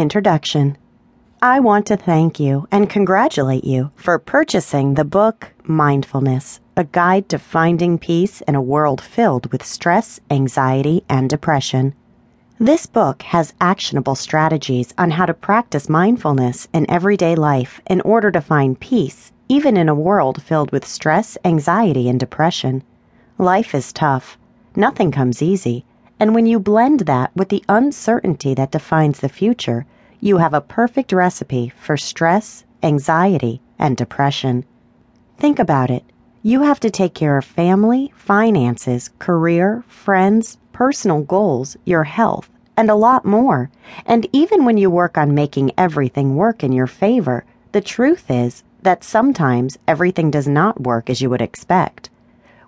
Introduction I want to thank you and congratulate you for purchasing the book Mindfulness, a guide to finding peace in a world filled with stress, anxiety, and depression. This book has actionable strategies on how to practice mindfulness in everyday life in order to find peace, even in a world filled with stress, anxiety, and depression. Life is tough. Nothing comes easy and when you blend that with the uncertainty that defines the future, you have a perfect recipe for stress, anxiety, and depression. Think about it. You have to take care of family, finances, career, friends, personal goals, your health, and a lot more. And even when you work on making everything work in your favor, the truth is that sometimes everything does not work as you would expect.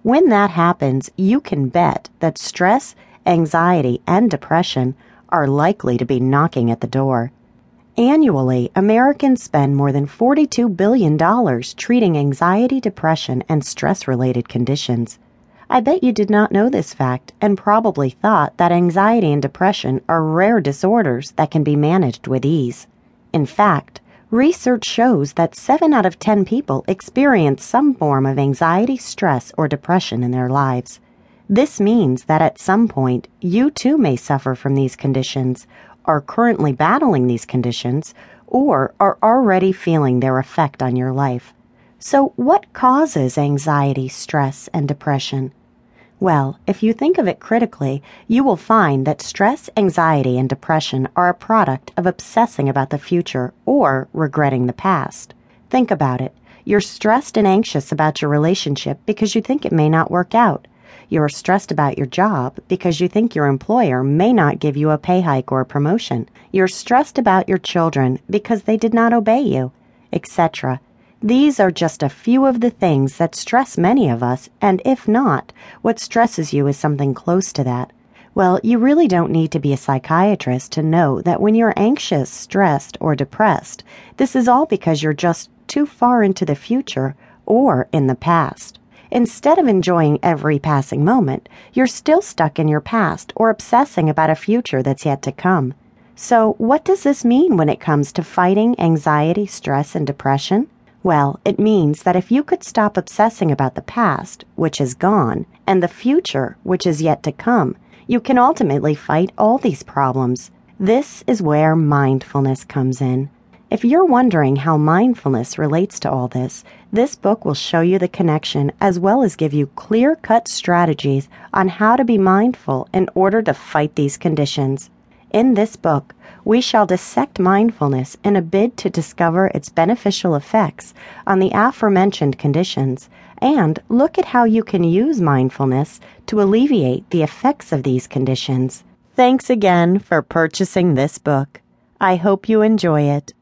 When that happens, you can bet that stress anxiety, and depression are likely to be knocking at the door. Annually, Americans spend more than $42 billion treating anxiety, depression, and stress related conditions. I bet you did not know this fact and probably thought that anxiety and depression are rare disorders that can be managed with ease. In fact, research shows that 7 out of 10 people experience some form of anxiety, stress, or depression in their lives. This means that at some point you too may suffer from these conditions, are currently battling these conditions, or are already feeling their effect on your life. So, what causes anxiety, stress, and depression? Well, if you think of it critically, you will find that stress, anxiety, and depression are a product of obsessing about the future or regretting the past. Think about it. You're stressed and anxious about your relationship because you think it may not work out. You're stressed about your job because you think your employer may not give you a pay hike or a promotion. You're stressed about your children because they did not obey you, etc. These are just a few of the things that stress many of us, and if not, what stresses you is something close to that. Well, you really don't need to be a psychiatrist to know that when you're anxious, stressed, or depressed, this is all because you're just too far into the future or in the past. Instead of enjoying every passing moment, you're still stuck in your past or obsessing about a future that's yet to come. So, what does this mean when it comes to fighting anxiety, stress, and depression? Well, it means that if you could stop obsessing about the past, which is gone, and the future, which is yet to come, you can ultimately fight all these problems. This is where mindfulness comes in. If you're wondering how mindfulness relates to all this, this book will show you the connection as well as give you clear cut strategies on how to be mindful in order to fight these conditions. In this book, we shall dissect mindfulness in a bid to discover its beneficial effects on the aforementioned conditions and look at how you can use mindfulness to alleviate the effects of these conditions. Thanks again for purchasing this book. I hope you enjoy it.